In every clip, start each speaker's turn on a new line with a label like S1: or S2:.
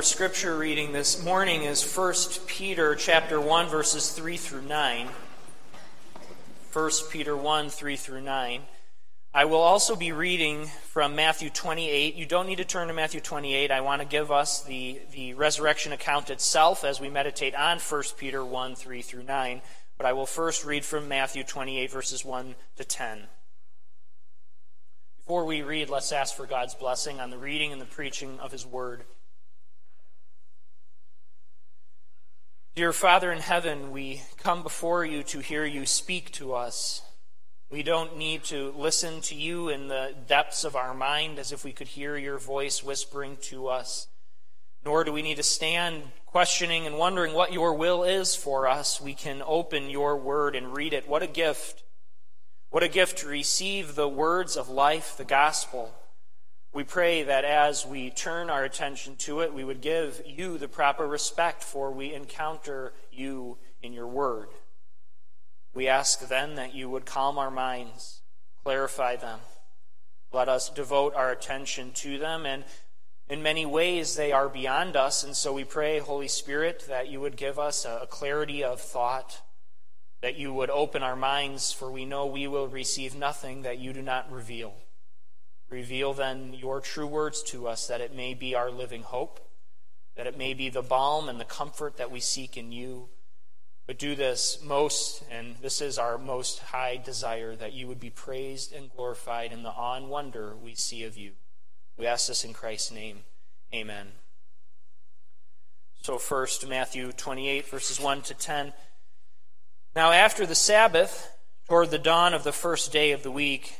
S1: Our scripture reading this morning is 1 Peter chapter 1 verses 3 through 9. 1 Peter 1 3 through 9. I will also be reading from Matthew 28. You don't need to turn to Matthew 28. I want to give us the, the resurrection account itself as we meditate on 1 Peter 1 3 through 9. But I will first read from Matthew 28 verses 1 to 10. Before we read, let's ask for God's blessing on the reading and the preaching of His Word. Dear Father in heaven, we come before you to hear you speak to us. We don't need to listen to you in the depths of our mind as if we could hear your voice whispering to us. Nor do we need to stand questioning and wondering what your will is for us. We can open your word and read it. What a gift! What a gift to receive the words of life, the gospel. We pray that as we turn our attention to it, we would give you the proper respect, for we encounter you in your word. We ask then that you would calm our minds, clarify them. Let us devote our attention to them, and in many ways they are beyond us, and so we pray, Holy Spirit, that you would give us a clarity of thought, that you would open our minds, for we know we will receive nothing that you do not reveal. Reveal then your true words to us, that it may be our living hope, that it may be the balm and the comfort that we seek in you. But do this most, and this is our most high desire, that you would be praised and glorified in the awe and wonder we see of you. We ask this in Christ's name. Amen. So, first, Matthew 28, verses 1 to 10. Now, after the Sabbath, Toward the dawn of the first day of the week,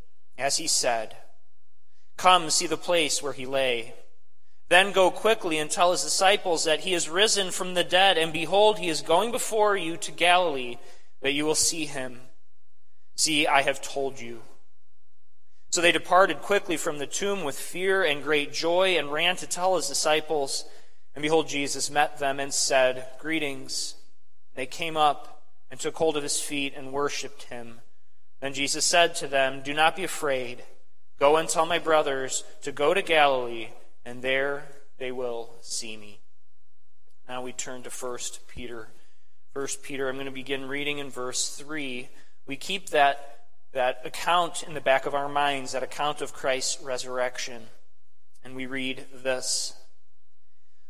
S1: as he said. Come, see the place where he lay. Then go quickly and tell his disciples that he is risen from the dead, and behold, he is going before you to Galilee, that you will see him. See, I have told you. So they departed quickly from the tomb with fear and great joy, and ran to tell his disciples. And behold, Jesus met them and said, Greetings. They came up and took hold of his feet and worshipped him. Then Jesus said to them, Do not be afraid. Go and tell my brothers to go to Galilee, and there they will see me. Now we turn to 1 Peter. 1 Peter, I'm going to begin reading in verse 3. We keep that, that account in the back of our minds, that account of Christ's resurrection. And we read this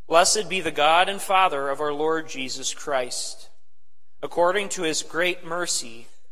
S1: Blessed be the God and Father of our Lord Jesus Christ. According to his great mercy,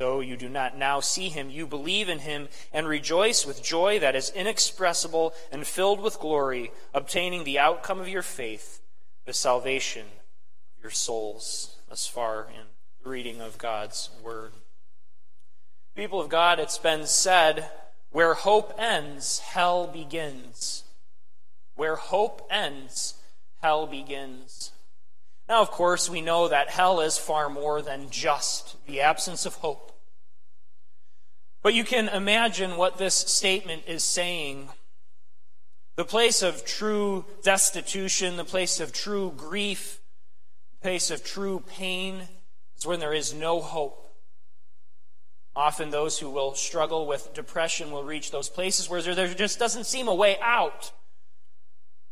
S1: Though you do not now see him, you believe in him and rejoice with joy that is inexpressible and filled with glory, obtaining the outcome of your faith, the salvation of your souls. Thus far in the reading of God's word. People of God, it's been said, where hope ends, hell begins. Where hope ends, hell begins. Now, of course, we know that hell is far more than just the absence of hope. But you can imagine what this statement is saying. The place of true destitution, the place of true grief, the place of true pain is when there is no hope. Often those who will struggle with depression will reach those places where there just doesn't seem a way out.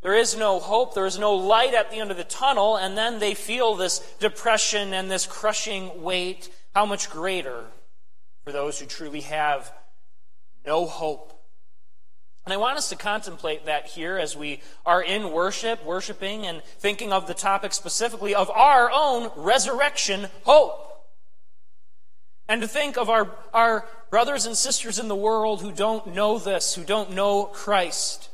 S1: There is no hope, there is no light at the end of the tunnel, and then they feel this depression and this crushing weight. How much greater for those who truly have no hope? And I want us to contemplate that here as we are in worship, worshiping, and thinking of the topic specifically of our own resurrection hope. And to think of our, our brothers and sisters in the world who don't know this, who don't know Christ.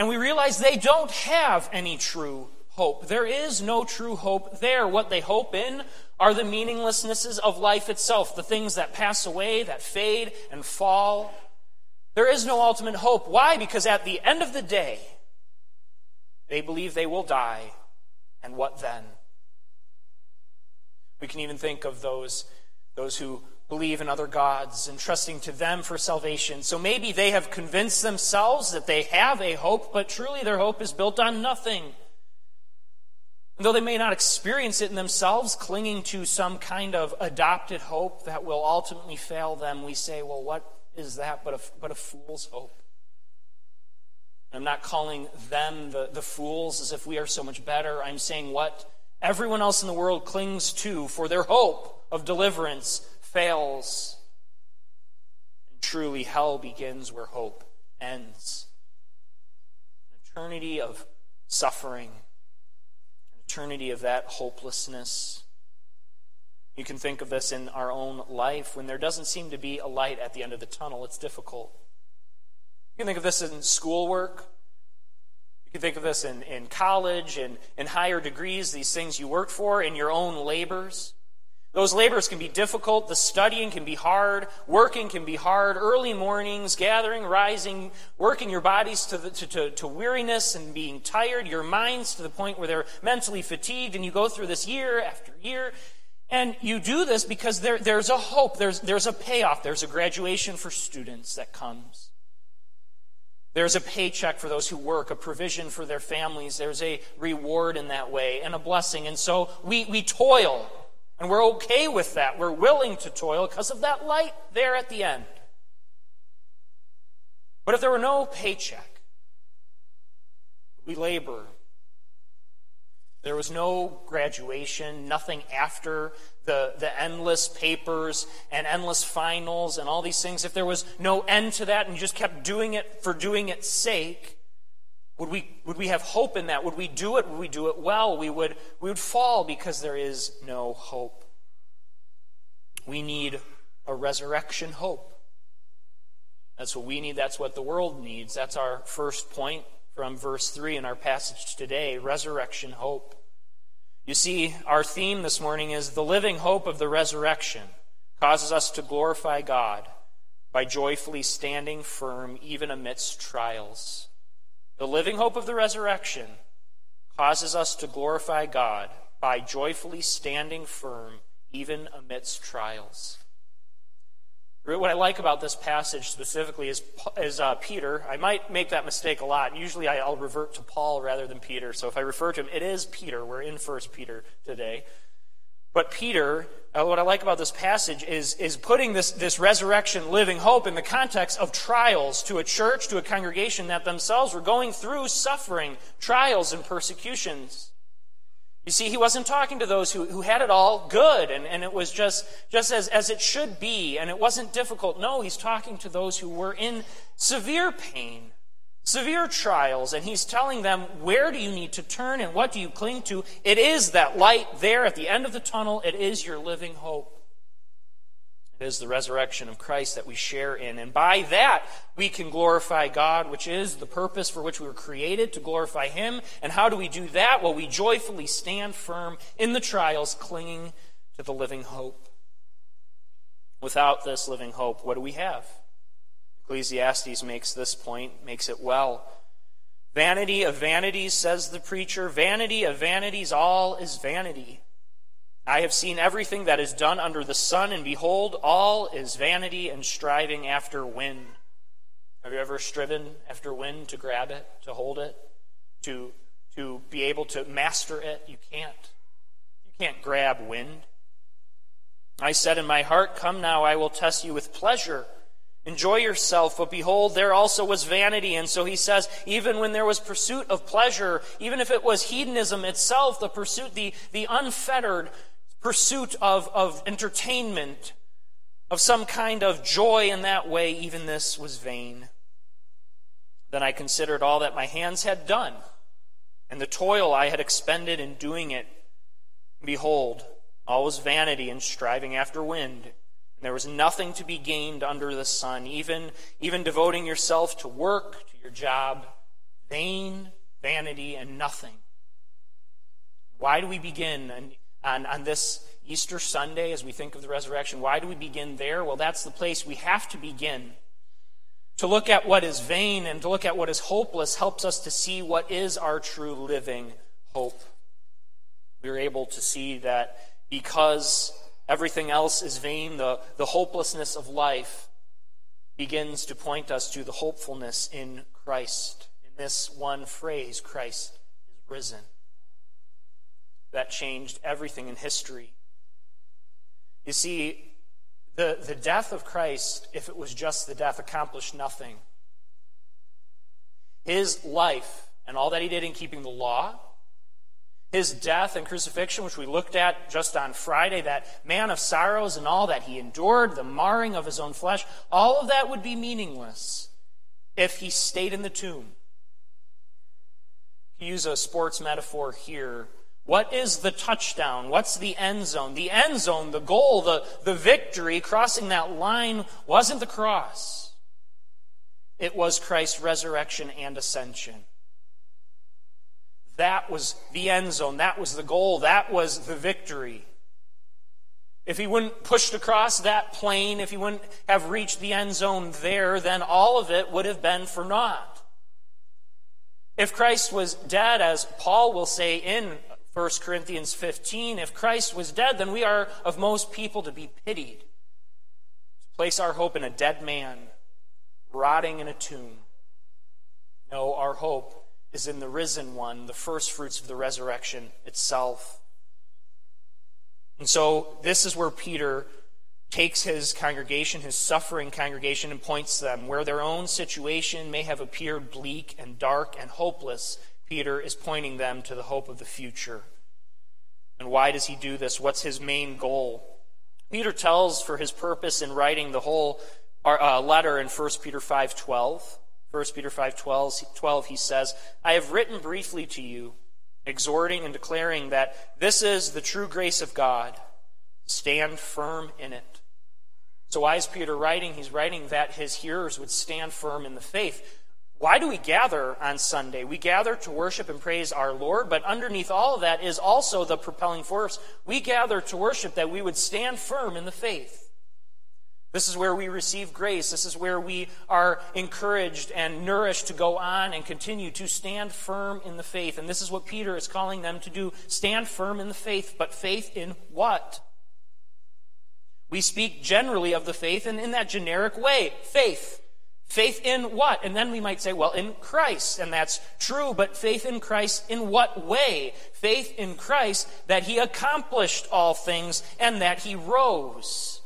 S1: And we realize they don't have any true hope. There is no true hope there. What they hope in are the meaninglessnesses of life itself, the things that pass away, that fade and fall. There is no ultimate hope. Why? Because at the end of the day, they believe they will die. And what then? We can even think of those those who believe in other gods and trusting to them for salvation. So maybe they have convinced themselves that they have a hope, but truly their hope is built on nothing. And though they may not experience it in themselves, clinging to some kind of adopted hope that will ultimately fail them, we say, well, what is that but a, but a fool's hope? I'm not calling them the, the fools as if we are so much better. I'm saying what everyone else in the world clings to for their hope of deliverance fails. And truly, hell begins where hope ends. An eternity of suffering, an eternity of that hopelessness. You can think of this in our own life. When there doesn't seem to be a light at the end of the tunnel, it's difficult. You can think of this in schoolwork. You can think of this in, in college and in higher degrees, these things you work for, in your own labors. Those labors can be difficult. The studying can be hard. Working can be hard. Early mornings, gathering, rising, working your bodies to, the, to, to, to, weariness and being tired, your minds to the point where they're mentally fatigued, and you go through this year after year. And you do this because there, there's a hope, there's, there's a payoff, there's a graduation for students that comes. There's a paycheck for those who work, a provision for their families. There's a reward in that way and a blessing. And so we, we toil and we're okay with that. We're willing to toil because of that light there at the end. But if there were no paycheck, we labor. There was no graduation, nothing after the, the endless papers and endless finals and all these things. If there was no end to that and you just kept doing it for doing its sake, would we, would we have hope in that? Would we do it? Would we do it well? We would, we would fall because there is no hope. We need a resurrection hope. That's what we need. That's what the world needs. That's our first point from verse 3 in our passage today resurrection hope. You see, our theme this morning is the living hope of the resurrection causes us to glorify God by joyfully standing firm even amidst trials. The living hope of the resurrection causes us to glorify God by joyfully standing firm even amidst trials. What I like about this passage specifically is, is uh, Peter. I might make that mistake a lot. Usually I'll revert to Paul rather than Peter. So if I refer to him, it is Peter. We're in First Peter today. But Peter, uh, what I like about this passage is, is putting this, this resurrection living hope in the context of trials to a church, to a congregation that themselves were going through suffering, trials, and persecutions. You see, he wasn't talking to those who, who had it all good and, and it was just, just as, as it should be and it wasn't difficult. No, he's talking to those who were in severe pain severe trials, and he's telling them, where do you need to turn and what do you cling to? It is that light there at the end of the tunnel. It is your living hope. It is the resurrection of Christ that we share in. And by that, we can glorify God, which is the purpose for which we were created, to glorify Him. And how do we do that? Well, we joyfully stand firm in the trials, clinging to the living hope. Without this living hope, what do we have? Ecclesiastes makes this point, makes it well. Vanity of vanities, says the preacher, vanity of vanities, all is vanity. I have seen everything that is done under the sun, and behold, all is vanity and striving after wind. Have you ever striven after wind to grab it, to hold it, to, to be able to master it? You can't. You can't grab wind. I said in my heart, Come now, I will test you with pleasure Enjoy yourself, but behold, there also was vanity. And so he says, even when there was pursuit of pleasure, even if it was hedonism itself, the pursuit, the, the unfettered pursuit of, of entertainment, of some kind of joy in that way, even this was vain. Then I considered all that my hands had done, and the toil I had expended in doing it. Behold, all was vanity and striving after wind. There was nothing to be gained under the sun, even, even devoting yourself to work, to your job, vain, vanity, and nothing. Why do we begin on, on, on this Easter Sunday as we think of the resurrection? Why do we begin there? Well, that's the place we have to begin. To look at what is vain and to look at what is hopeless helps us to see what is our true living hope. We are able to see that because everything else is vain, the, the hopelessness of life begins to point us to the hopefulness in Christ. In this one phrase, Christ is risen. That changed everything in history. You see, the, the death of Christ, if it was just the death, accomplished nothing. His life and all that he did in keeping the law, his death and crucifixion, which we looked at just on Friday, that man of sorrows and all that he endured, the marring of his own flesh, all of that would be meaningless if he stayed in the tomb. To use a sports metaphor here, what is the touchdown? What's the end zone? The end zone, the goal, the, the victory, crossing that line wasn't the cross. It was Christ's resurrection and ascension. That was the end zone. That was the goal. That was the victory. If he wouldn't pushed across that plane, if he wouldn't have reached the end zone there, then all of it would have been for naught. If Christ was dead, as Paul will say in 1 Corinthians 15, if Christ was dead, then we are of most people to be pitied. To place our hope in a dead man, rotting in a tomb. No, our hope is in the risen one, the first fruits of the resurrection itself. And so this is where Peter takes his congregation, his suffering congregation, and points them where their own situation may have appeared bleak and dark and hopeless Peter is pointing them to the hope of the future. And why does he do this? What's his main goal? Peter tells for his purpose in writing the whole uh, letter in 1 Peter 5:12. 1 Peter 5:12 12 he says, "I have written briefly to you, exhorting and declaring that this is the true grace of God. Stand firm in it." So why is Peter writing? He's writing that his hearers would stand firm in the faith. Why do we gather on Sunday? We gather to worship and praise our Lord, but underneath all of that is also the propelling force. We gather to worship that we would stand firm in the faith. This is where we receive grace. This is where we are encouraged and nourished to go on and continue to stand firm in the faith. And this is what Peter is calling them to do stand firm in the faith. But faith in what? We speak generally of the faith and in that generic way faith. Faith in what? And then we might say, well, in Christ. And that's true, but faith in Christ in what way? Faith in Christ that he accomplished all things and that he rose.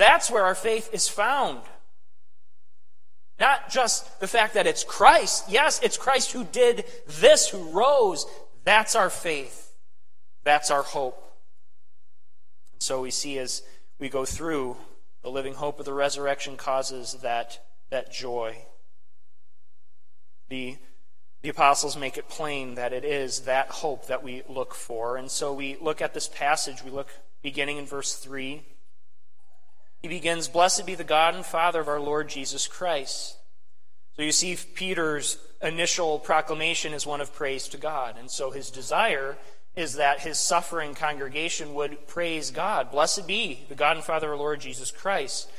S1: That's where our faith is found. Not just the fact that it's Christ. Yes, it's Christ who did this, who rose. That's our faith. That's our hope. And so we see as we go through the living hope of the resurrection causes that, that joy. The, the apostles make it plain that it is that hope that we look for. And so we look at this passage, we look beginning in verse 3. He begins, Blessed be the God and Father of our Lord Jesus Christ. So you see, Peter's initial proclamation is one of praise to God. And so his desire is that his suffering congregation would praise God. Blessed be the God and Father of our Lord Jesus Christ.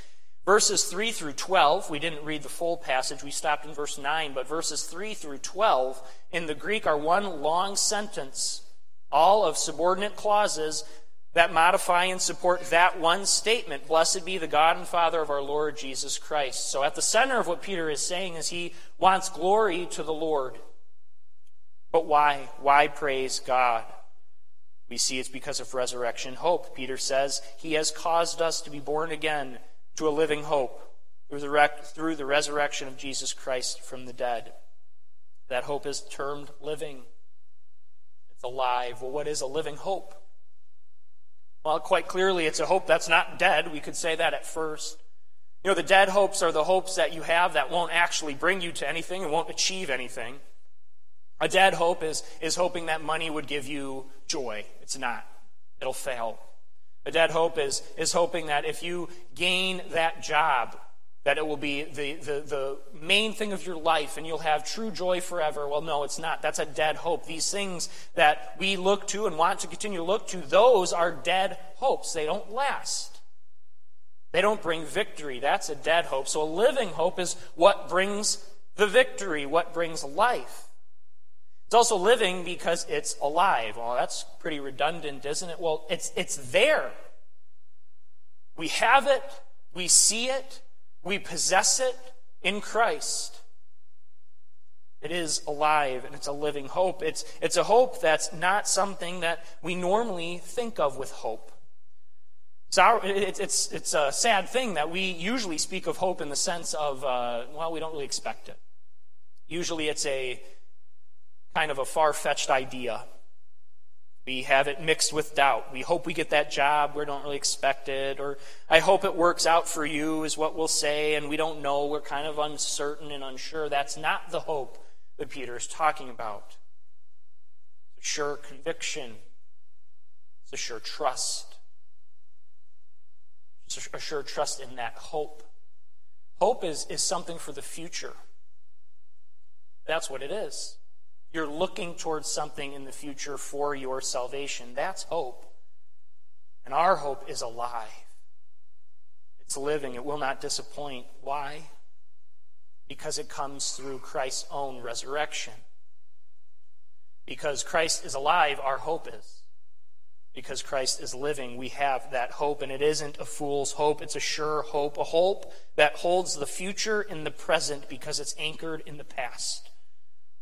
S1: Verses 3 through 12, we didn't read the full passage, we stopped in verse 9, but verses 3 through 12 in the Greek are one long sentence, all of subordinate clauses that modify and support that one statement Blessed be the God and Father of our Lord Jesus Christ. So, at the center of what Peter is saying is he wants glory to the Lord. But why? Why praise God? We see it's because of resurrection hope. Peter says, He has caused us to be born again to a living hope. through the resurrection of Jesus Christ from the dead. That hope is termed living. It's alive. Well, what is a living hope? Well, quite clearly, it's a hope that's not dead. We could say that at first. You know, the dead hopes are the hopes that you have that won't actually bring you to anything and won't achieve anything. A dead hope is, is hoping that money would give you joy. It's not, it'll fail. A dead hope is, is hoping that if you gain that job, that it will be the, the, the main thing of your life and you'll have true joy forever. Well, no, it's not. That's a dead hope. These things that we look to and want to continue to look to, those are dead hopes. They don't last. They don't bring victory. That's a dead hope. So a living hope is what brings the victory, what brings life. It's also living because it's alive. Well, that's pretty redundant, isn't it? Well, it's, it's there. We have it, we see it, we possess it in Christ. It is alive and it's a living hope. It's, it's a hope that's not something that we normally think of with hope. It's, our, it's, it's, it's a sad thing that we usually speak of hope in the sense of, uh, well, we don't really expect it. Usually it's a kind of a far fetched idea. We have it mixed with doubt. We hope we get that job. We don't really expect it. Or I hope it works out for you, is what we'll say, and we don't know. We're kind of uncertain and unsure. That's not the hope that Peter is talking about. It's a sure conviction, it's a sure trust. It's a sure trust in that hope. Hope is, is something for the future. That's what it is. You're looking towards something in the future for your salvation. That's hope. And our hope is alive. It's living. It will not disappoint. Why? Because it comes through Christ's own resurrection. Because Christ is alive, our hope is. Because Christ is living, we have that hope, and it isn't a fool's hope. It's a sure hope, a hope that holds the future in the present because it's anchored in the past.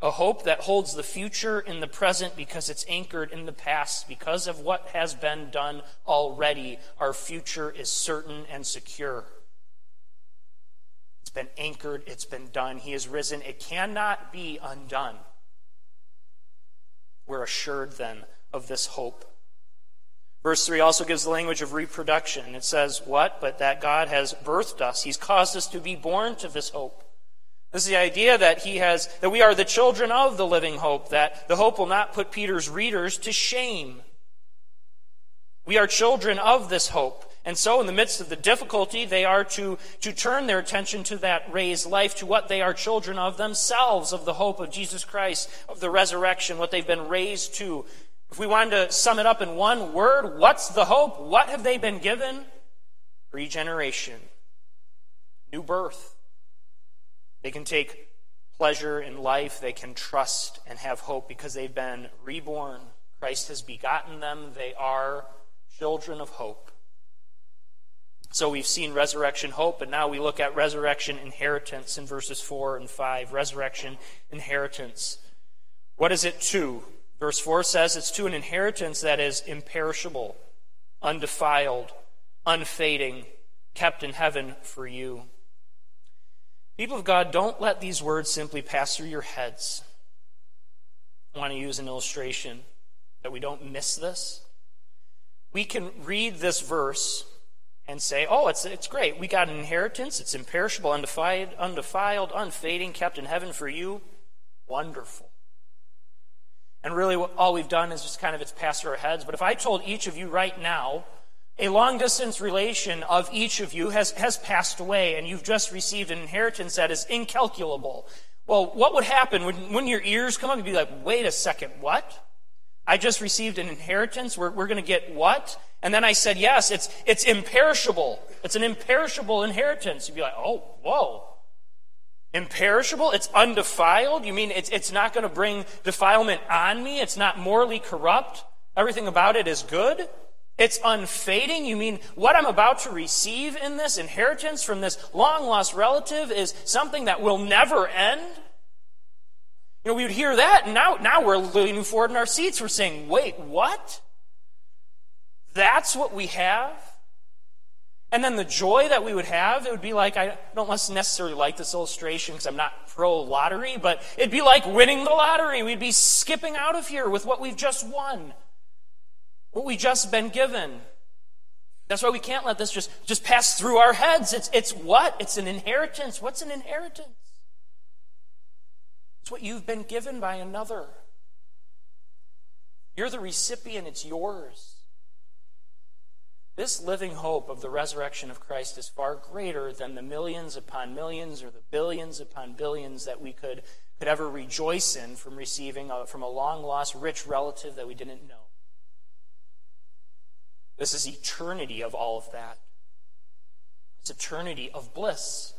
S1: A hope that holds the future in the present because it's anchored in the past. Because of what has been done already, our future is certain and secure. It's been anchored, it's been done. He is risen. It cannot be undone. We're assured then of this hope. Verse 3 also gives the language of reproduction. It says, What? But that God has birthed us. He's caused us to be born to this hope. This is the idea that he has, that we are the children of the living hope, that the hope will not put Peter's readers to shame. We are children of this hope. And so, in the midst of the difficulty, they are to, to turn their attention to that raised life, to what they are children of themselves, of the hope of Jesus Christ, of the resurrection, what they've been raised to. If we wanted to sum it up in one word, what's the hope? What have they been given? Regeneration, new birth. They can take pleasure in life. They can trust and have hope because they've been reborn. Christ has begotten them. They are children of hope. So we've seen resurrection hope, but now we look at resurrection inheritance in verses 4 and 5. Resurrection inheritance. What is it to? Verse 4 says it's to an inheritance that is imperishable, undefiled, unfading, kept in heaven for you. People of God, don't let these words simply pass through your heads. I want to use an illustration that we don't miss this. We can read this verse and say, oh, it's, it's great. We got an inheritance. It's imperishable, undefiled, undefiled, unfading, kept in heaven for you. Wonderful. And really, all we've done is just kind of it's passed through our heads. But if I told each of you right now a long distance relation of each of you has, has passed away, and you've just received an inheritance that is incalculable. Well, what would happen when, when your ears come up? You'd be like, wait a second, what? I just received an inheritance. We're, we're going to get what? And then I said, yes, it's, it's imperishable. It's an imperishable inheritance. You'd be like, oh, whoa. Imperishable? It's undefiled? You mean it's, it's not going to bring defilement on me? It's not morally corrupt? Everything about it is good? It's unfading. You mean what I'm about to receive in this inheritance from this long lost relative is something that will never end? You know, we would hear that, and now, now we're leaning forward in our seats. We're saying, wait, what? That's what we have? And then the joy that we would have, it would be like, I don't necessarily like this illustration because I'm not pro lottery, but it'd be like winning the lottery. We'd be skipping out of here with what we've just won, what we've just been given. That's why we can't let this just, just pass through our heads. It's, it's what? It's an inheritance. What's an inheritance? It's what you've been given by another. You're the recipient, it's yours. This living hope of the resurrection of Christ is far greater than the millions upon millions or the billions upon billions that we could, could ever rejoice in from receiving a, from a long lost rich relative that we didn't know. This is eternity of all of that. It's eternity of bliss.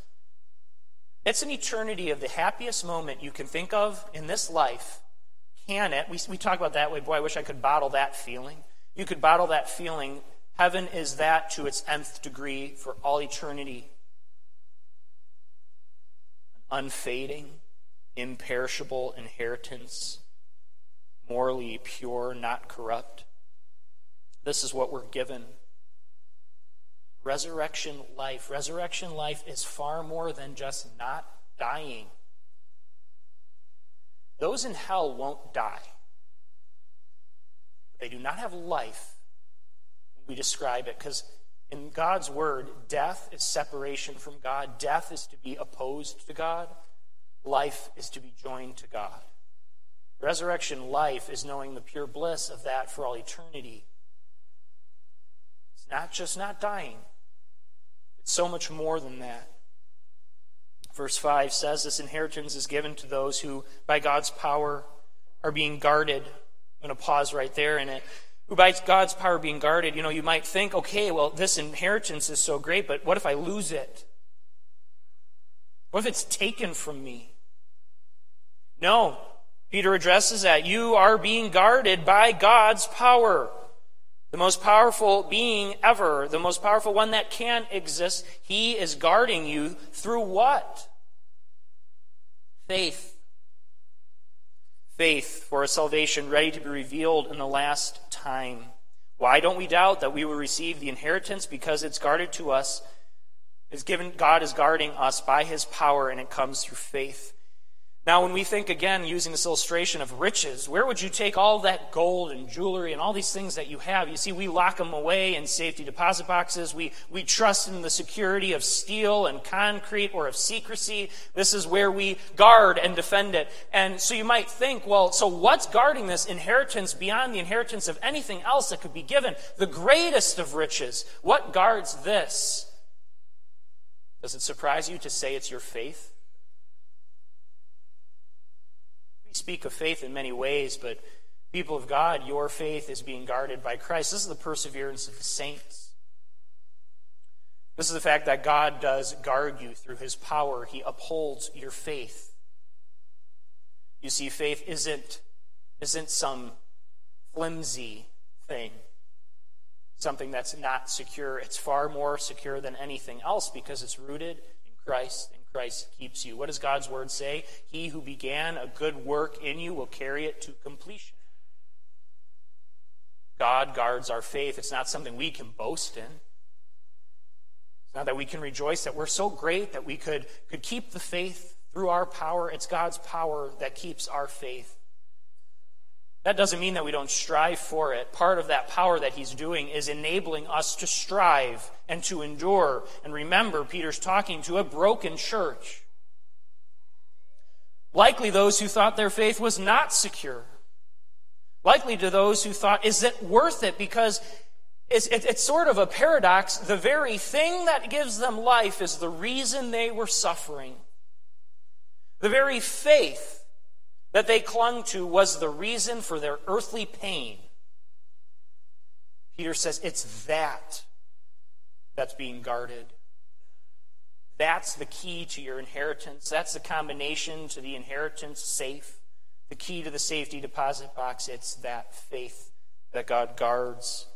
S1: It's an eternity of the happiest moment you can think of in this life. Can it? We, we talk about that way. Boy, I wish I could bottle that feeling. You could bottle that feeling Heaven is that to its nth degree for all eternity. An unfading, imperishable inheritance, morally pure, not corrupt. This is what we're given. Resurrection life. Resurrection life is far more than just not dying. Those in hell won't die. They do not have life we describe it because in God's word, death is separation from God, death is to be opposed to God, life is to be joined to God. Resurrection life is knowing the pure bliss of that for all eternity. Not just not dying, it's so much more than that. Verse 5 says this inheritance is given to those who, by God's power, are being guarded. I'm going to pause right there in it who by God's power being guarded, you know, you might think, okay, well, this inheritance is so great, but what if I lose it? What if it's taken from me? No. Peter addresses that. You are being guarded by God's power. The most powerful being ever, the most powerful one that can exist. He is guarding you through what? Faith faith for a salvation ready to be revealed in the last time. Why don't we doubt that we will receive the inheritance? Because it's guarded to us. It's given, God is guarding us by his power, and it comes through faith. Now, when we think again, using this illustration of riches, where would you take all that gold and jewelry and all these things that you have? You see, we lock them away in safety deposit boxes. We, we trust in the security of steel and concrete or of secrecy. This is where we guard and defend it. And so you might think, well, so what's guarding this inheritance beyond the inheritance of anything else that could be given? The greatest of riches. What guards this? Does it surprise you to say it's your faith? We speak of faith in many ways, but people of God, your faith is being guarded by Christ. This is the perseverance of the saints. This is the fact that God does guard you through his power. He upholds your faith. You see, faith isn't, isn't some flimsy thing, something that's not secure. It's far more secure than anything else because it's rooted in Christ Christ keeps you. What does God's word say? He who began a good work in you will carry it to completion. God guards our faith. It's not something we can boast in. It's not that we can rejoice that we're so great that we could, could keep the faith through our power. It's God's power that keeps our faith. That doesn't mean that we don't strive for it. Part of that power that he's doing is enabling us to strive and to endure. And remember, Peter's talking to a broken church. Likely those who thought their faith was not secure. Likely to those who thought, is it worth it? Because it's, it's sort of a paradox. The very thing that gives them life is the reason they were suffering. The very faith that they clung to was the reason for their earthly pain. Peter says it's that that's being guarded. That's the key to your inheritance. That's the combination to the inheritance safe. The key to the safety deposit box. It's that faith that God guards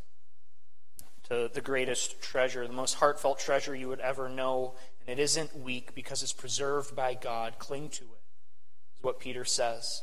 S1: to the greatest treasure, the most heartfelt treasure you would ever know. And it isn't weak because it's preserved by God. Cling to it what Peter says.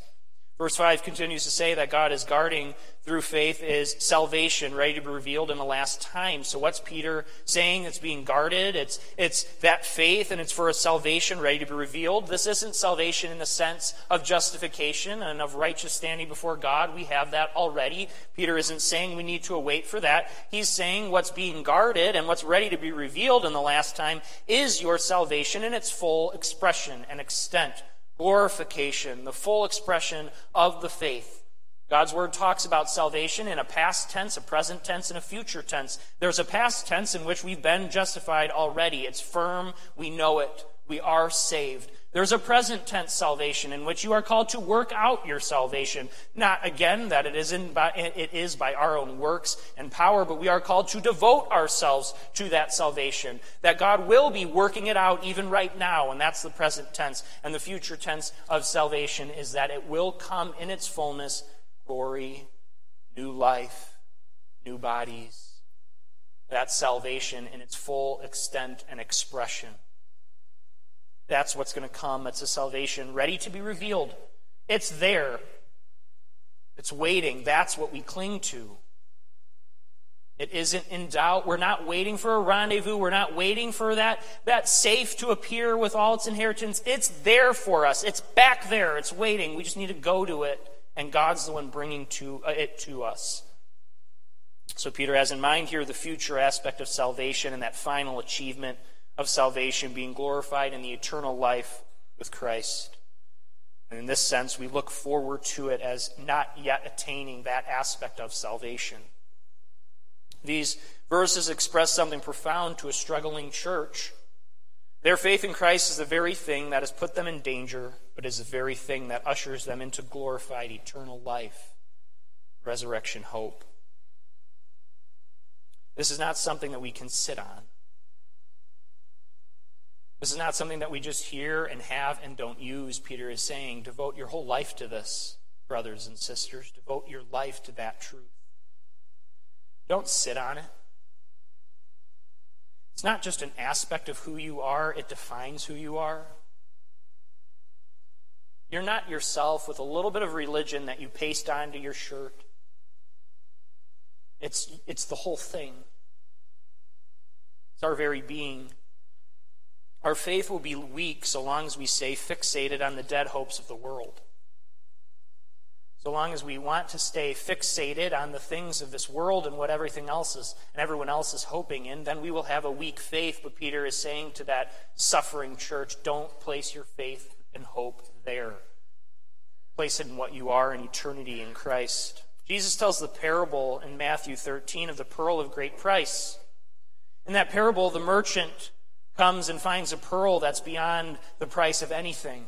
S1: Verse 5 continues to say that God is guarding through faith is salvation ready to be revealed in the last time. So what's Peter saying that's being guarded? It's, it's that faith and it's for a salvation ready to be revealed. This isn't salvation in the sense of justification and of righteous standing before God. We have that already. Peter isn't saying we need to await for that. He's saying what's being guarded and what's ready to be revealed in the last time is your salvation in its full expression and extent glorification, the full expression of the faith. God's word talks about salvation in a past tense, a present tense, and a future tense. There's a past tense in which we've been justified already. It's firm. We know it. We are saved. There's a present tense salvation in which you are called to work out your salvation. Not again that it is, by, it is by our own works and power, but we are called to devote ourselves to that salvation. That God will be working it out even right now, and that's the present tense. And the future tense of salvation is that it will come in its fullness glory, new life, new bodies. That salvation in its full extent and expression. That's what's going to come. It's a salvation ready to be revealed. It's there. It's waiting. That's what we cling to. It isn't in doubt. We're not waiting for a rendezvous. We're not waiting for that, that safe to appear with all its inheritance. It's there for us. It's back there. It's waiting. We just need to go to it, and God's the one bringing to, uh, it to us. So Peter has in mind here the future aspect of salvation and that final achievement of salvation, being glorified in the eternal life with Christ. And in this sense, we look forward to it as not yet attaining that aspect of salvation. These verses express something profound to a struggling church. Their faith in Christ is the very thing that has put them in danger, but is the very thing that ushers them into glorified eternal life, resurrection hope. This is not something that we can sit on. This is not something that we just hear and have and don't use. Peter is saying, devote your whole life to this, brothers and sisters. Devote your life to that truth. Don't sit on it. It's not just an aspect of who you are, it defines who you are. You're not yourself with a little bit of religion that you paste onto your shirt. It's, it's the whole thing. It's our very being. Our faith will be weak so long as we stay fixated on the dead hopes of the world. So long as we want to stay fixated on the things of this world and what everything else is and everyone else is hoping in, then we will have a weak faith. But Peter is saying to that suffering church, don't place your faith and hope there. Place it in what you are in eternity in Christ. Jesus tells the parable in Matthew 13 of the pearl of great price. In that parable, the merchant comes and finds a pearl that's beyond the price of anything.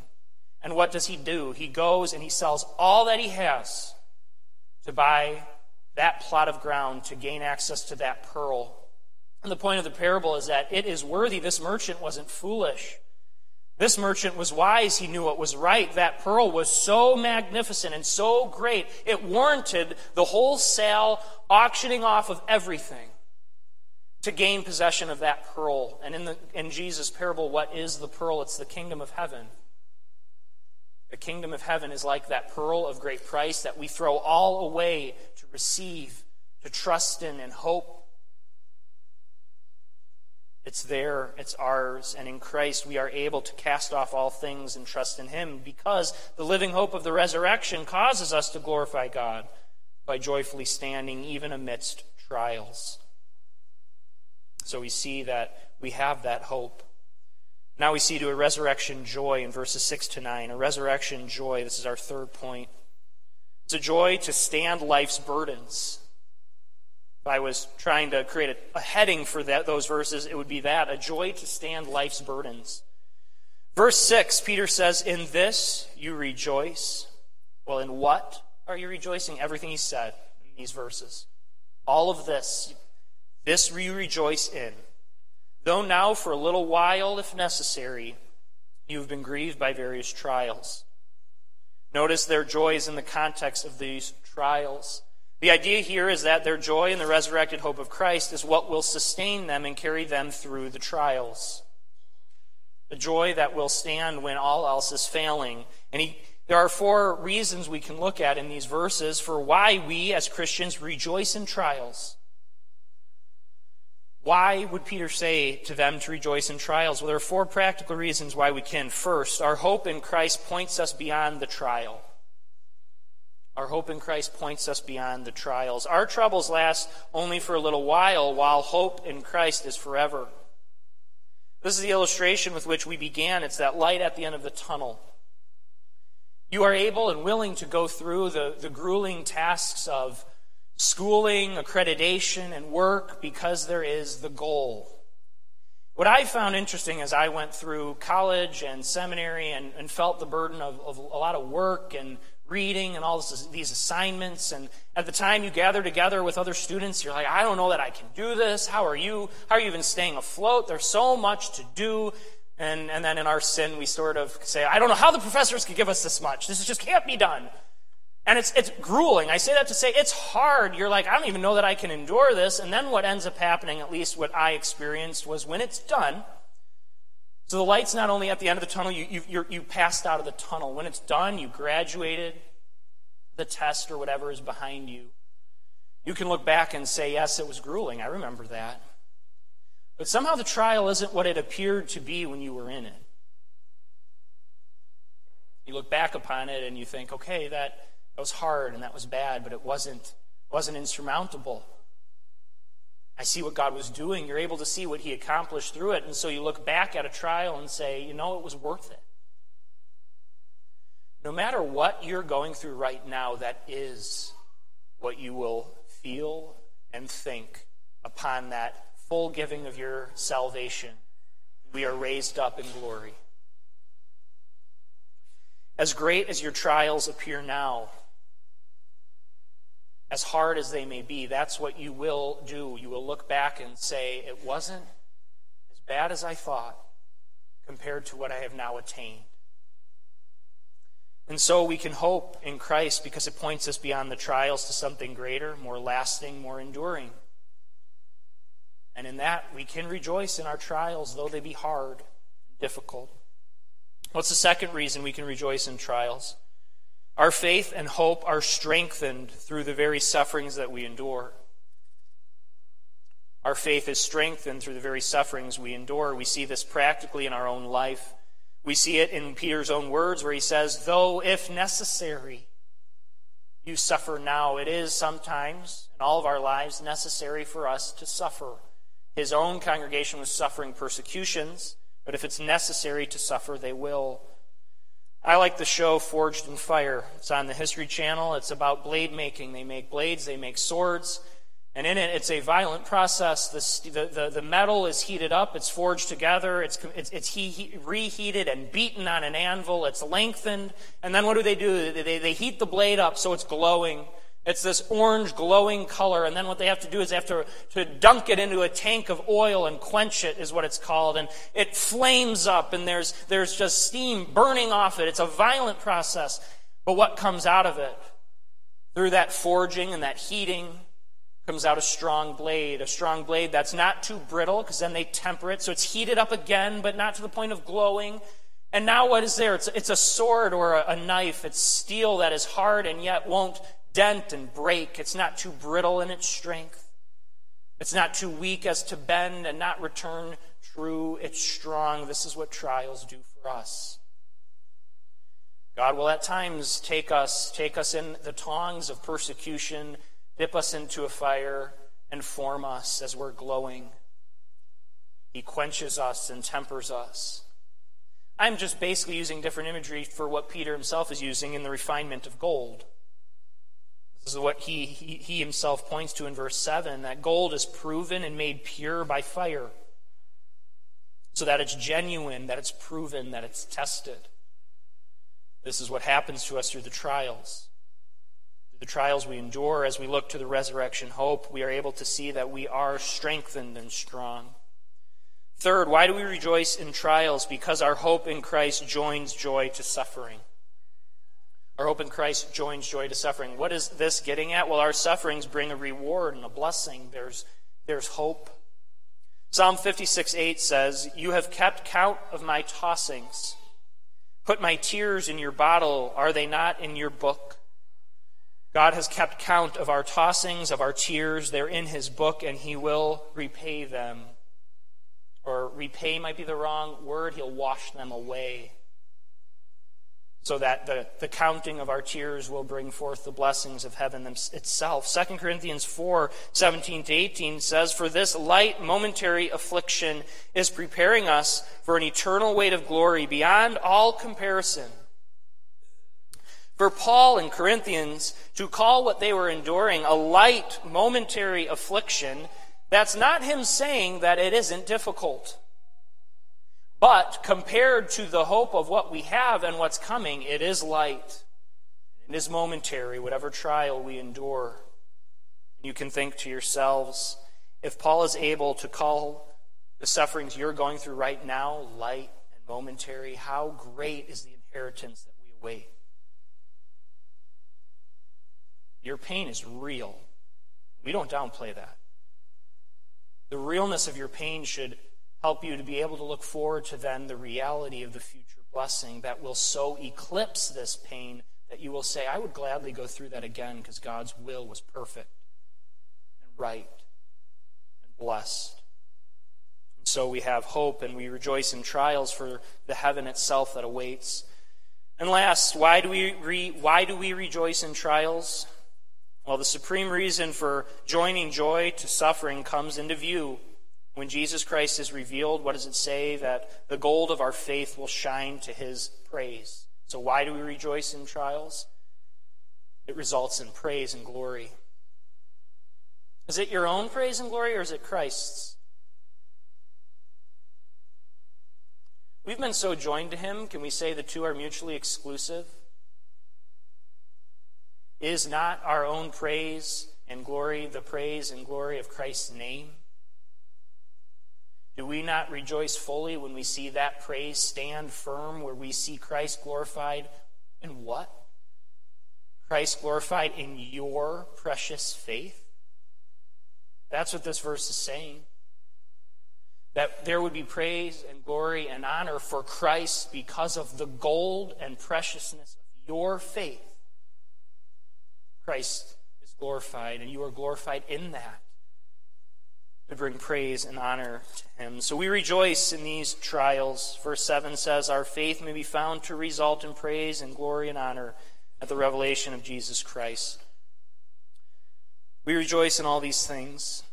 S1: And what does he do? He goes and he sells all that he has to buy that plot of ground to gain access to that pearl. And the point of the parable is that it is worthy. This merchant wasn't foolish. This merchant was wise. He knew what was right. That pearl was so magnificent and so great, it warranted the wholesale auctioning off of everything to gain possession of that pearl. And in, the, in Jesus' parable, what is the pearl? It's the kingdom of heaven. The kingdom of heaven is like that pearl of great price that we throw all away to receive, to trust in, and hope. It's there, it's ours, and in Christ we are able to cast off all things and trust in Him because the living hope of the resurrection causes us to glorify God by joyfully standing even amidst trials. So we see that we have that hope. Now we see to a resurrection joy in verses 6 to 9. A resurrection joy. This is our third point. It's a joy to stand life's burdens. If I was trying to create a, a heading for that, those verses, it would be that a joy to stand life's burdens. Verse 6, Peter says, In this you rejoice. Well, in what are you rejoicing? Everything he said in these verses. All of this, this we rejoice in. Though now, for a little while, if necessary, you have been grieved by various trials. Notice their joy is in the context of these trials. The idea here is that their joy in the resurrected hope of Christ is what will sustain them and carry them through the trials. The joy that will stand when all else is failing. And he, There are four reasons we can look at in these verses for why we as Christians rejoice in trials. Why would Peter say to them to rejoice in trials? Well, there are four practical reasons why we can. First, our hope in Christ points us beyond the trial. Our hope in Christ points us beyond the trials. Our troubles last only for a little while, while hope in Christ is forever. This is the illustration with which we began. It's that light at the end of the tunnel. You are able and willing to go through the, the grueling tasks of schooling, accreditation, and work because there is the goal. What I found interesting as I went through college and seminary and, and felt the burden of, of, a lot of work and reading and all this, these assignments, and at the time you gather together with other students, you're like, I don't know that I can do this. How are you? How are you even staying afloat? There's so much to do. And, and then in our sin, we sort of say, I don't know how the professors could give us this much. This just can't be done. And it's, it's grueling. I say that to say it's hard. You're like, I don't even know that I can endure this. And then what ends up happening, at least what I experienced, was when it's done. So the light's not only at the end of the tunnel, you, you, you you passed out of the tunnel. When it's done, you graduated, the test or whatever is behind you. You can look back and say, yes, it was grueling. I remember that. But somehow the trial isn't what it appeared to be when you were in it. You look back upon it and you think, okay, that that was hard and that was bad, but it wasn't, wasn't insurmountable. I see what God was doing. You're able to see what He accomplished through it. And so you look back at a trial and say, you know, it was worth it. No matter what you're going through right now, that is what you will feel and think upon that full giving of your salvation. We are raised up in glory. As great as your trials appear now, as hard as they may be, that's what you will do. You will look back and say, it wasn't as bad as I thought compared to what I have now attained. And so we can hope in Christ because it points us beyond the trials to something greater, more lasting, more enduring. And in that, we can rejoice in our trials, though they be hard and difficult. What's the second reason we can rejoice in trials? Our faith and hope are strengthened through the very sufferings that we endure. Our faith is strengthened through the very sufferings we endure. We see this practically in our own life. We see it in Peter's own words where he says, Though if necessary, you suffer now. It is sometimes in all of our lives necessary for us to suffer. His own congregation was suffering persecutions, but if it's necessary to suffer, they will. I like the show Forged in Fire. It's on the History Channel. It's about blade making. They make blades, they make swords. And in it, it's a violent process. The, the, the, metal is heated up, it's forged together, it's, it's, it's he, he, reheated and beaten on an anvil, it's lengthened. And then what do they do? They, they heat the blade up so it's glowing. It's this orange glowing color, and then what they have to do is they have to, to dunk it into a tank of oil and quench it, is what it's called. And it flames up, and there's, there's just steam burning off it. It's a violent process. But what comes out of it? Through that forging and that heating comes out a strong blade. A strong blade that's not too brittle, because then they temper it. So it's heated up again, but not to the point of glowing. And now what is there? It's, it's a sword or a, a knife. It's steel that is hard and yet won't dent and break. It's not too brittle in its strength. It's not too weak as to bend and not return true. It's strong. This is what trials do for us. God will at times take us, take us in the tongs of persecution, dip us into a fire, and form us as we're glowing. He quenches us and tempers us. I'm just basically using different imagery for what Peter himself is using in the refinement of gold. This is what he, he, he himself points to in verse 7 that gold is proven and made pure by fire, so that it's genuine, that it's proven, that it's tested. This is what happens to us through the trials. Through the trials we endure as we look to the resurrection hope, we are able to see that we are strengthened and strong. Third, why do we rejoice in trials? Because our hope in Christ joins joy to suffering. Our hope in Christ joins joy to suffering. What is this getting at? Well, our sufferings bring a reward and a blessing. There's, there's hope. Psalm 56 8 says, You have kept count of my tossings. Put my tears in your bottle. Are they not in your book? God has kept count of our tossings, of our tears. They're in his book, and he will repay them. Or repay might be the wrong word. He'll wash them away so that the, the counting of our tears will bring forth the blessings of heaven itself. 2 Corinthians 4 17 to 18 says, For this light momentary affliction is preparing us for an eternal weight of glory beyond all comparison. For Paul in Corinthians to call what they were enduring a light momentary affliction, that's not him saying that it isn't difficult. But compared to the hope of what we have and what's coming, it is light. It is momentary, whatever trial we endure. You can think to yourselves if Paul is able to call the sufferings you're going through right now light and momentary, how great is the inheritance that we await? Your pain is real. We don't downplay that. The realness of your pain should help you to be able to look forward to then the reality of the future blessing that will so eclipse this pain that you will say, I would gladly go through that again because God's will was perfect and right and blessed. And so we have hope and we rejoice in trials for the heaven itself that awaits. And last, why do we, re, why do we rejoice in trials? Well, the supreme reason for joining joy to suffering comes into view when Jesus Christ is revealed, what does it say? That the gold of our faith will shine to his praise. So, why do we rejoice in trials? It results in praise and glory. Is it your own praise and glory, or is it Christ's? We've been so joined to him, can we say the two are mutually exclusive? Is not our own praise and glory the praise and glory of Christ's name? Do we not rejoice fully when we see that praise stand firm, where we see Christ glorified in what? Christ glorified in your precious faith? That's what this verse is saying. That there would be praise and glory and honor for Christ because of the gold and preciousness of your faith. Christ is glorified, and you are glorified in that to bring praise and honor to him. So we rejoice in these trials. Verse 7 says, Our faith may be found to result in praise and glory and honor at the revelation of Jesus Christ. We rejoice in all these things.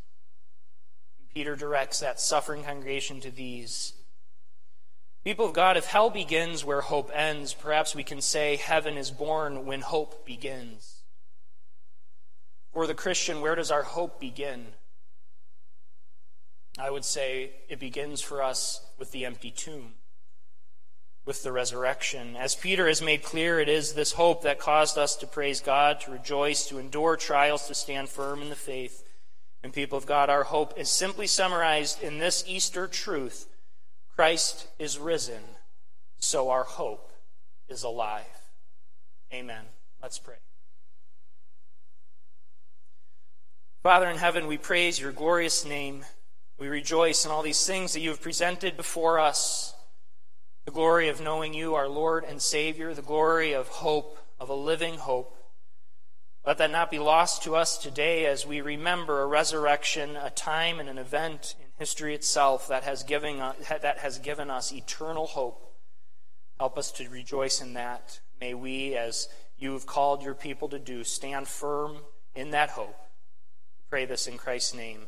S1: Peter directs that suffering congregation to these. People of God, if hell begins where hope ends, perhaps we can say heaven is born when hope begins. For the Christian, where does our hope begin? I would say it begins for us with the empty tomb, with the resurrection. As Peter has made clear, it is this hope that caused us to praise God, to rejoice, to endure trials, to stand firm in the faith. And people of God, our hope is simply summarized in this Easter truth Christ is risen, so our hope is alive. Amen. Let's pray. Father in heaven, we praise your glorious name. We rejoice in all these things that you have presented before us the glory of knowing you, our Lord and Savior, the glory of hope, of a living hope. Let that not be lost to us today as we remember a resurrection, a time and an event in history itself that has given us, that has given us eternal hope. Help us to rejoice in that. May we, as you have called your people to do, stand firm in that hope. pray this in Christ's name.